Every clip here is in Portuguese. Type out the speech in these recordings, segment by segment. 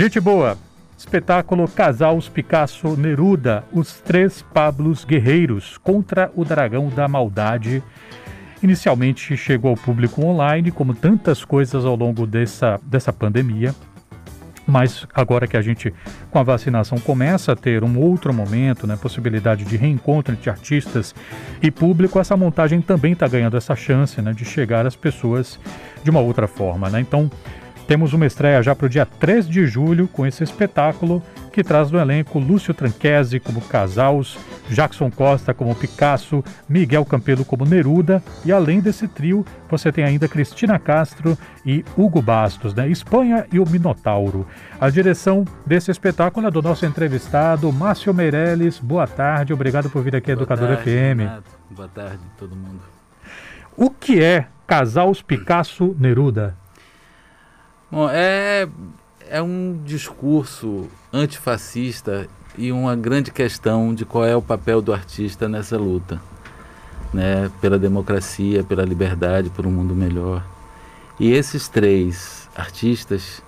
Gente boa, espetáculo Casals Picasso Neruda, os três Pablos Guerreiros contra o Dragão da Maldade. Inicialmente chegou ao público online, como tantas coisas ao longo dessa, dessa pandemia. Mas agora que a gente, com a vacinação, começa a ter um outro momento, né, possibilidade de reencontro entre artistas e público, essa montagem também está ganhando essa chance né, de chegar às pessoas de uma outra forma. Né? Então, temos uma estreia já para o dia 3 de julho com esse espetáculo que traz no elenco Lúcio Tranquese como Casals, Jackson Costa como Picasso, Miguel Campelo como Neruda e além desse trio você tem ainda Cristina Castro e Hugo Bastos, né? Espanha e o Minotauro. A direção desse espetáculo é do nosso entrevistado Márcio Meirelles. Boa tarde, obrigado por vir aqui Boa Educador tarde, FM. Renato. Boa tarde todo mundo. O que é Casals Picasso Neruda? Bom, é, é um discurso antifascista e uma grande questão de qual é o papel do artista nessa luta, né, pela democracia, pela liberdade, por um mundo melhor. E esses três artistas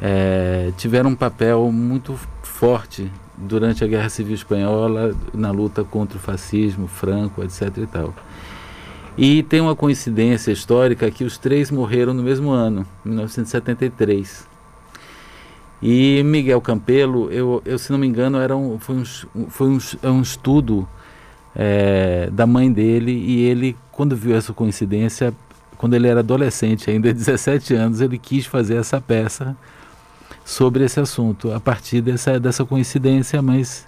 é, tiveram um papel muito forte durante a Guerra Civil Espanhola na luta contra o fascismo, Franco, etc. e tal. E tem uma coincidência histórica que os três morreram no mesmo ano, 1973. E Miguel Campelo, eu, eu se não me engano, era um, foi, um, foi um, é um estudo é, da mãe dele e ele, quando viu essa coincidência, quando ele era adolescente, ainda 17 anos, ele quis fazer essa peça sobre esse assunto, a partir dessa, dessa coincidência, mas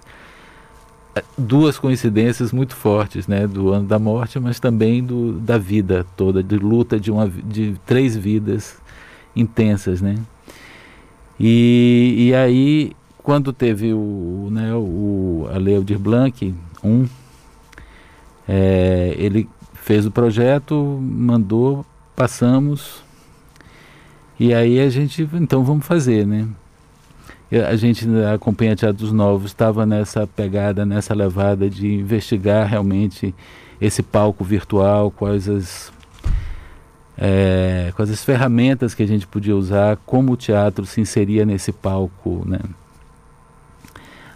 duas coincidências muito fortes, né, do ano da morte, mas também do, da vida toda, de luta de, uma, de três vidas intensas, né. E, e aí, quando teve o, né, o, a Lei Aldir Blanc, um, é, ele fez o projeto, mandou, passamos, e aí a gente, então vamos fazer, né? A gente, a Companhia Teatros Novos, estava nessa pegada, nessa levada de investigar realmente esse palco virtual, quais as, é, quais as ferramentas que a gente podia usar, como o teatro se inseria nesse palco, né?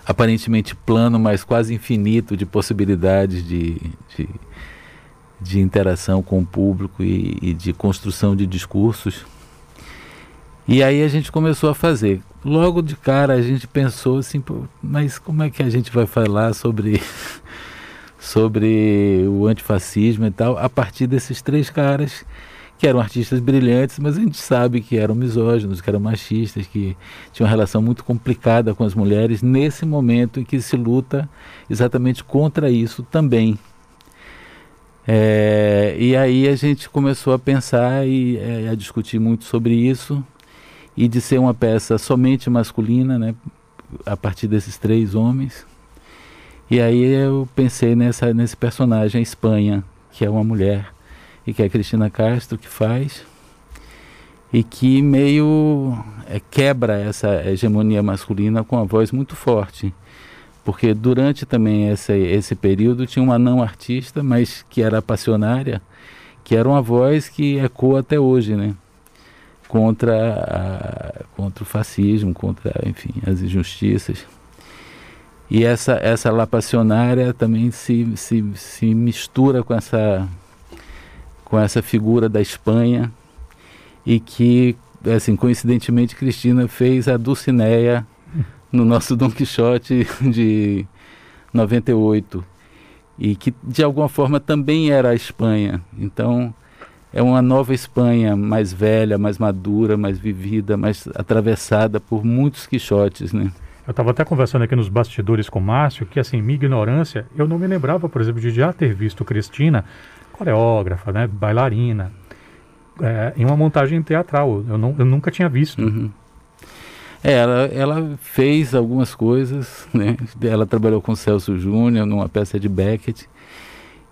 aparentemente plano, mas quase infinito de possibilidades de, de, de interação com o público e, e de construção de discursos. E aí a gente começou a fazer. Logo de cara a gente pensou assim, mas como é que a gente vai falar sobre sobre o antifascismo e tal a partir desses três caras que eram artistas brilhantes, mas a gente sabe que eram misóginos, que eram machistas, que tinham uma relação muito complicada com as mulheres nesse momento em que se luta exatamente contra isso também. É, e aí a gente começou a pensar e é, a discutir muito sobre isso e de ser uma peça somente masculina, né, a partir desses três homens. E aí eu pensei nessa nesse personagem a Espanha, que é uma mulher e que é a Cristina Castro que faz e que meio é, quebra essa hegemonia masculina com a voz muito forte. Porque durante também esse, esse período tinha uma não artista, mas que era passionária, que era uma voz que ecoa até hoje, né? Contra, a, contra o fascismo, contra, enfim, as injustiças. E essa, essa La Passionária também se, se, se mistura com essa, com essa figura da Espanha e que, assim, coincidentemente, Cristina fez a Dulcineia no nosso Dom Quixote de 98 e que de alguma forma também era a Espanha. Então, é uma nova Espanha mais velha, mais madura, mais vivida, mais atravessada por muitos quixotes, né? Eu estava até conversando aqui nos bastidores com o Márcio que, assim, minha ignorância, eu não me lembrava, por exemplo, de já ter visto Cristina, coreógrafa, né, bailarina, é, em uma montagem teatral. Eu, não, eu nunca tinha visto. Uhum. É, ela, ela fez algumas coisas, né? Ela trabalhou com Celso Júnior numa peça de Beckett.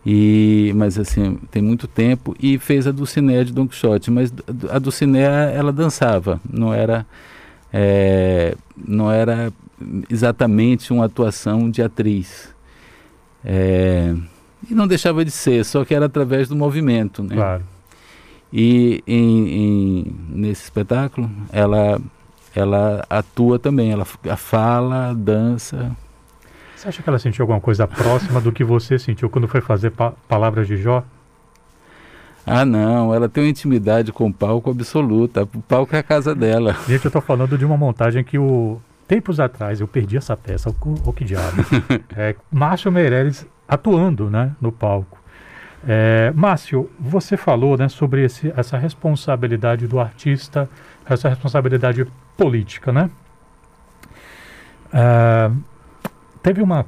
E, mas assim, tem muito tempo e fez a Dulcinea de Don Quixote, mas a Dulcinea ela dançava, não era é, não era exatamente uma atuação de atriz. É, e não deixava de ser, só que era através do movimento, né? Claro. E em, em, nesse espetáculo, ela ela atua também, ela fala, dança. Você acha que ela sentiu alguma coisa próxima do que você sentiu quando foi fazer pa Palavras de Jó? Ah, não, ela tem uma intimidade com o palco absoluta. O palco é a casa dela. Gente, eu estou falando de uma montagem que o tempos atrás eu perdi essa peça, o, o que diabo. é, Márcio Meirelles atuando, né, no palco. É, Márcio, você falou, né, sobre esse, essa responsabilidade do artista, essa responsabilidade política, né? É, teve uma,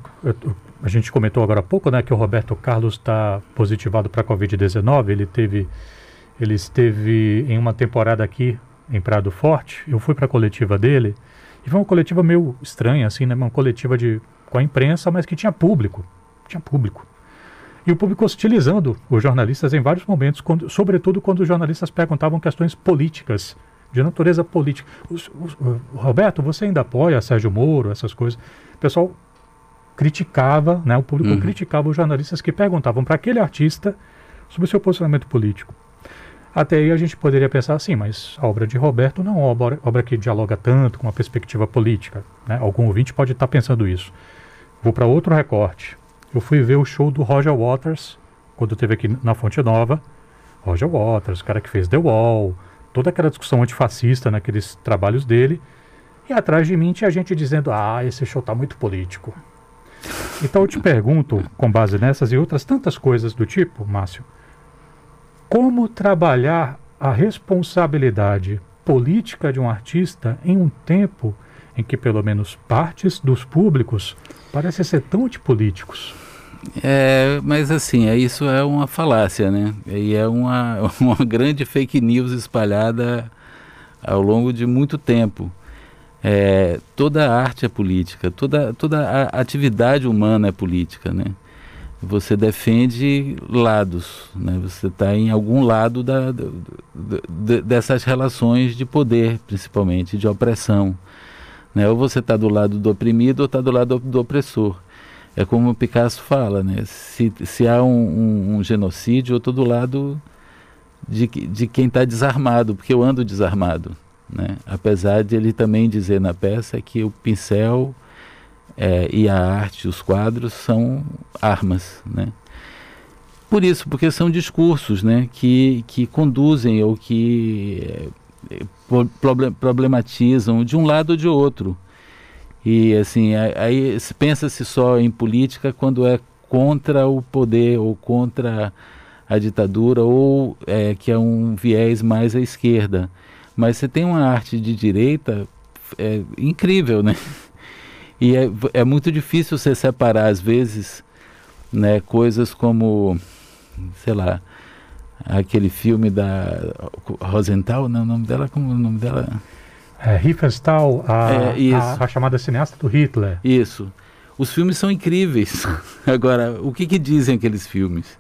a gente comentou agora há pouco, né, que o Roberto Carlos está positivado para a Covid-19. Ele teve, ele esteve em uma temporada aqui em Prado Forte. Eu fui para a coletiva dele e foi uma coletiva meio estranha, assim, né, uma coletiva de com a imprensa, mas que tinha público, tinha público. E o público hostilizando os jornalistas em vários momentos, quando, sobretudo quando os jornalistas perguntavam questões políticas, de natureza política. Roberto, você ainda apoia Sérgio Moro, essas coisas? O pessoal criticava, né, o público uhum. criticava os jornalistas que perguntavam para aquele artista sobre o seu posicionamento político. Até aí a gente poderia pensar assim, mas a obra de Roberto não é uma obra, que dialoga tanto com uma perspectiva política. Né? Algum ouvinte pode estar pensando isso. Vou para outro recorte. Eu fui ver o show do Roger Waters, quando teve aqui na Fonte Nova. Roger Waters, o cara que fez The Wall, toda aquela discussão antifascista naqueles trabalhos dele. E atrás de mim tinha gente dizendo: ah, esse show está muito político. Então eu te pergunto, com base nessas e outras tantas coisas do tipo, Márcio, como trabalhar a responsabilidade política de um artista em um tempo em que pelo menos partes dos públicos parecem ser tão antipolíticos? É, mas assim, é, isso é uma falácia, né? E é uma, uma grande fake news espalhada ao longo de muito tempo. É, toda arte é política, toda, toda atividade humana é política, né? Você defende lados, né? Você está em algum lado da, da, da, dessas relações de poder, principalmente, de opressão. Né? Ou você está do lado do oprimido ou está do lado do, do, opressor. É como o Picasso fala, né? Se, se há um, um, um genocídio, eu estou do lado de, de quem está desarmado, porque eu ando desarmado. Né? Apesar de ele também dizer na peça que o pincel é, e a arte, os quadros, são armas. Né? Por isso, porque são discursos né, que, que conduzem ou que é, problematizam de um lado ou de outro. E assim, aí pensa-se só em política quando é contra o poder ou contra a ditadura ou é, que é um viés mais à esquerda. Mas você tem uma arte de direita é, incrível, né? E é, é muito difícil você separar, às vezes, né, coisas como, sei lá, aquele filme da Rosenthal, não, o nome dela, como o nome dela? É, Riefenstahl, a, é, a, a, chamada cineasta do Hitler. Isso. Os filmes são incríveis. Agora, o que, que dizem aqueles filmes?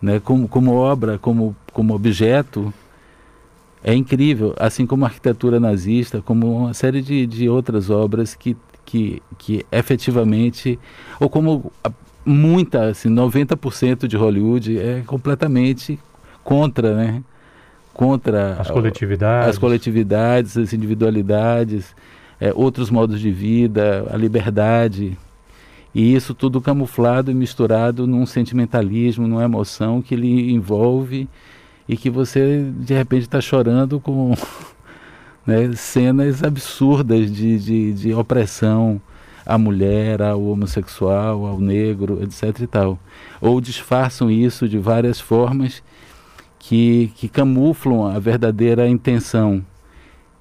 Né, como, como obra, como, como objeto, é incrível, assim como a arquitetura nazista, como uma série de, de outras obras que, que, que efetivamente, ou como muita, assim, 90% de Hollywood é completamente contra, né? Contra as coletividades, as, coletividades, as individualidades, é, outros modos de vida, a liberdade. E isso tudo camuflado e misturado num sentimentalismo, numa emoção que lhe envolve e que você de repente está chorando com né, cenas absurdas de, de, de, opressão à mulher, ao homossexual, ao negro, etc. e tal. Ou disfarçam isso de várias formas que, que camuflam a verdadeira intenção.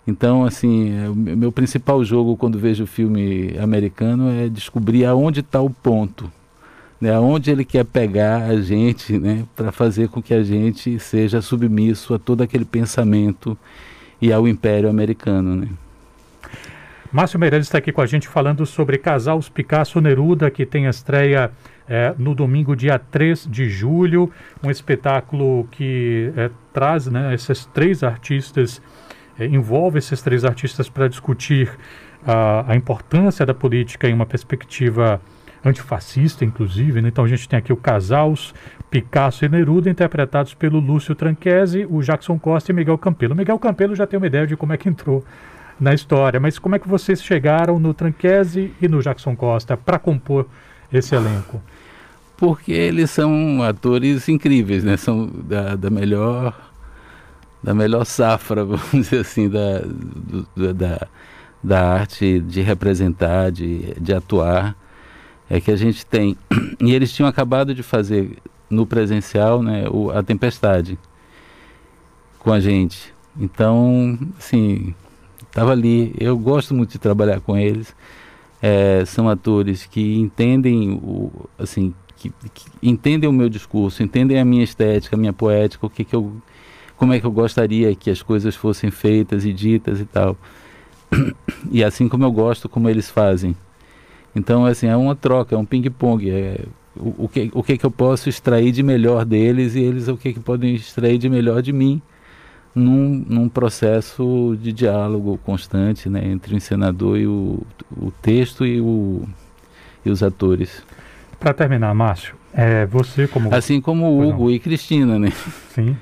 Então, assim, é, meu principal jogo quando vejo filme americano é descobrir aonde está o ponto né, aonde ele quer pegar a gente né, para fazer com que a gente seja submisso a todo aquele pensamento e ao Império Americano. Né. Márcio Meirelles está aqui com a gente falando sobre Casal Picasso Neruda, que tem a estreia é, no domingo, dia 3 de julho. Um espetáculo que é, traz né, esses três artistas, é, envolve esses três artistas para discutir a, a importância da política em uma perspectiva antifascista, inclusive. Né? Então a gente tem aqui o Casals, Picasso e Neruda, interpretados pelo Lúcio Tranquese, o Jackson Costa e Miguel Campelo. Miguel Campelo já tem uma ideia de como é que entrou na história. Mas como é que vocês chegaram no Tranquese e no Jackson Costa para compor esse elenco? Porque eles são atores incríveis, né? São da, da melhor da melhor safra, vamos dizer assim, da, do, da, da arte de representar, de, de atuar, é que a gente tem. E eles tinham acabado de fazer no presencial né, o, a Tempestade com a gente. Então, assim, estava ali. Eu gosto muito de trabalhar com eles. É, são atores que entendem o, assim, que, que, entendem o meu discurso, entendem a minha estética, a minha poética, o que, que eu, como é que eu gostaria que as coisas fossem feitas e ditas e tal. E assim como eu gosto, como eles fazem. Então, assim, é uma troca, é um ping-pong. É, o, o, que, o que, que eu posso extrair de melhor deles e eles o que, que podem extrair de melhor de mim num, num processo de diálogo constante né, entre o encenador e o, o texto e, o, e os atores. Para terminar, Márcio, é, você como... Assim como o Hugo não. e Cristina, né? Sim.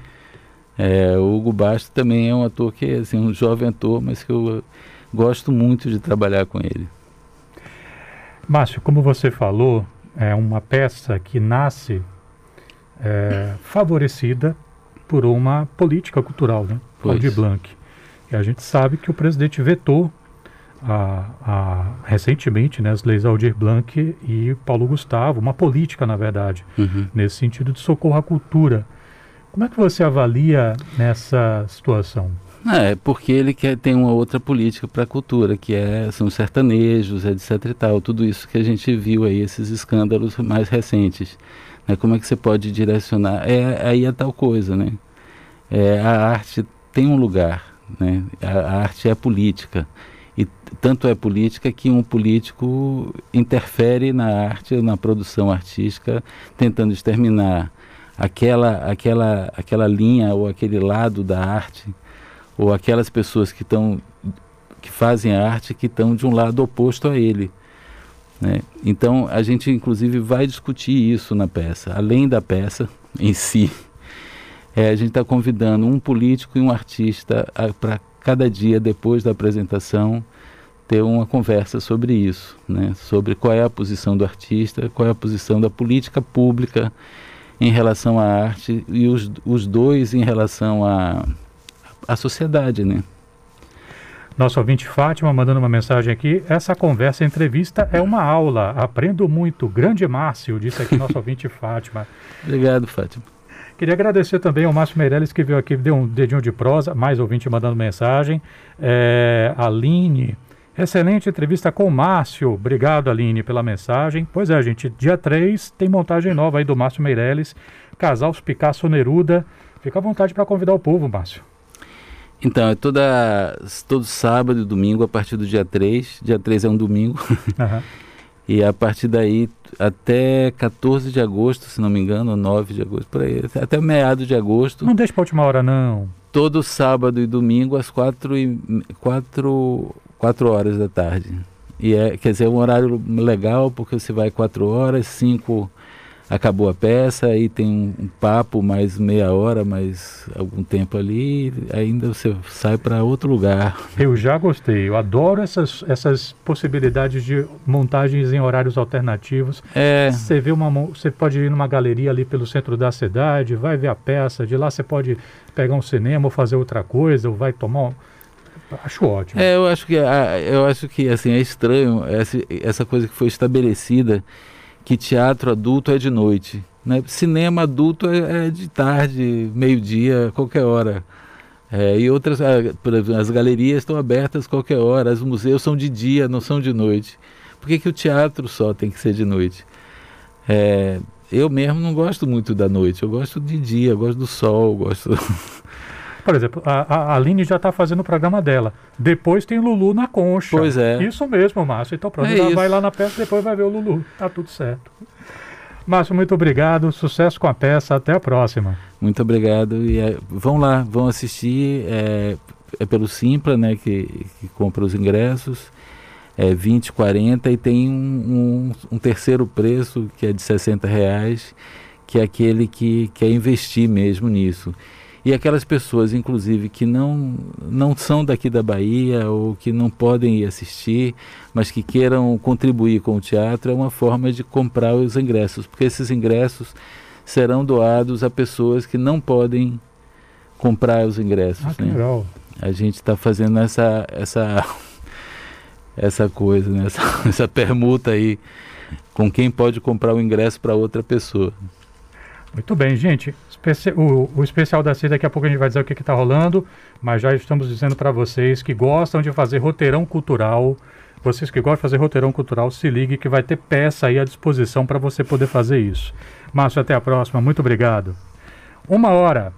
É, o Hugo Basto também é um ator que é assim, um jovem ator, mas que eu gosto muito de trabalhar com ele. Márcio, como você falou, é uma peça que nasce é, favorecida por uma política cultural, né? Aldir Blanc. E a gente sabe que o presidente vetou a, a, recentemente né, as leis Aldir Blanc e Paulo Gustavo, uma política, na verdade, uhum. nesse sentido de socorro à cultura. Como é que você avalia nessa situação? É, porque ele quer tem uma outra política para a cultura, que é, são sertanejos, etc e tal, tudo isso que a gente viu aí, esses escândalos mais recentes. Né? Como é que você pode direcionar? É, aí é tal coisa, né? É, a arte tem um lugar, né? A, a arte é política. E tanto é política que um político interfere na arte, na produção artística, tentando exterminar aquela, aquela, aquela linha ou aquele lado da arte ou aquelas pessoas que estão que fazem a arte que estão de um lado oposto a ele. Né? Então a gente inclusive vai discutir isso na peça, além da peça em si. É, a gente está convidando um político e um artista para cada dia depois da apresentação ter uma conversa sobre isso, né? sobre qual é a posição do artista, qual é a posição da política pública em relação à arte e os, os dois em relação a, a sociedade, né? Nosso ouvinte Fátima mandando uma mensagem aqui. Essa conversa, entrevista é uma aula. Aprendo muito. Grande Márcio, disse aqui nosso ouvinte Fátima. Obrigado, Fátima. Queria agradecer também ao Márcio Meirelles que veio aqui, deu um dedinho de prosa, mais ouvinte mandando mensagem. É, Aline, excelente entrevista com o Márcio. Obrigado, Aline, pela mensagem. Pois é, gente, dia 3 tem montagem nova aí do Márcio Meirelles, Casal Picasso Neruda. Fica à vontade para convidar o povo, Márcio. Então, é toda, todo sábado e domingo, a partir do dia 3. Dia 3 é um domingo. Uhum. e a partir daí, até 14 de agosto, se não me engano, ou 9 de agosto, por aí, até meado de agosto. Não deixa para última hora, não. Todo sábado e domingo, às 4, e, 4, 4 horas da tarde. E é, quer dizer, é um horário legal, porque você vai 4 horas, 5 acabou a peça, aí tem um, papo mais meia hora, mais algum tempo ali, ainda você sai para outro lugar. Eu já gostei, eu adoro essas, essas possibilidades de montagens em horários alternativos. É. Você vê uma, você pode ir numa galeria ali pelo centro da cidade, vai ver a peça, de lá você pode pegar um cinema ou fazer outra coisa, ou vai tomar um... Acho ótimo. É, eu acho que, eu acho que assim, é estranho essa, essa coisa que foi estabelecida que teatro adulto é de noite. Né? Cinema adulto é, é de tarde, meio-dia, qualquer hora. É, e outras, exemplo, as galerias estão abertas qualquer hora, os museus são de dia, não são de noite. Por que, que o teatro só tem que ser de noite? É, eu mesmo não gosto muito da noite, eu gosto de dia, eu gosto do sol, gosto. Por exemplo, a, a Aline já está fazendo o programa dela. Depois tem Lulu na concha. Pois é. Isso mesmo, Márcio. Então pronto, é vai lá na peça depois vai ver o Lulu. Tá tudo certo. Márcio, muito obrigado. Sucesso com a peça. Até a próxima. Muito obrigado. E é, vão lá, vão assistir. É, é pelo Simpla, né, que, que compra os ingressos. É 20, 40 e tem um, um, um terceiro preço que é de 60 reais, que é aquele que quer investir mesmo nisso. E aquelas pessoas, inclusive, que não, não são daqui da Bahia ou que não podem ir assistir, mas que queiram contribuir com o teatro, é uma forma de comprar os ingressos, porque esses ingressos serão doados a pessoas que não podem comprar os ingressos. Ah, né? legal. A gente está fazendo essa, essa, essa coisa, né? essa, essa permuta aí com quem pode comprar o ingresso para outra pessoa. Muito bem, gente. O, o, especial da CID, daqui a pouco a gente vai dizer o que está rolando, mas já estamos dizendo para vocês que gostam de fazer roteirão cultural. Vocês que gostam de fazer roteirão cultural, se ligue que vai ter peça aí à disposição para você poder fazer isso. Márcio, até a próxima. Muito obrigado. Uma hora.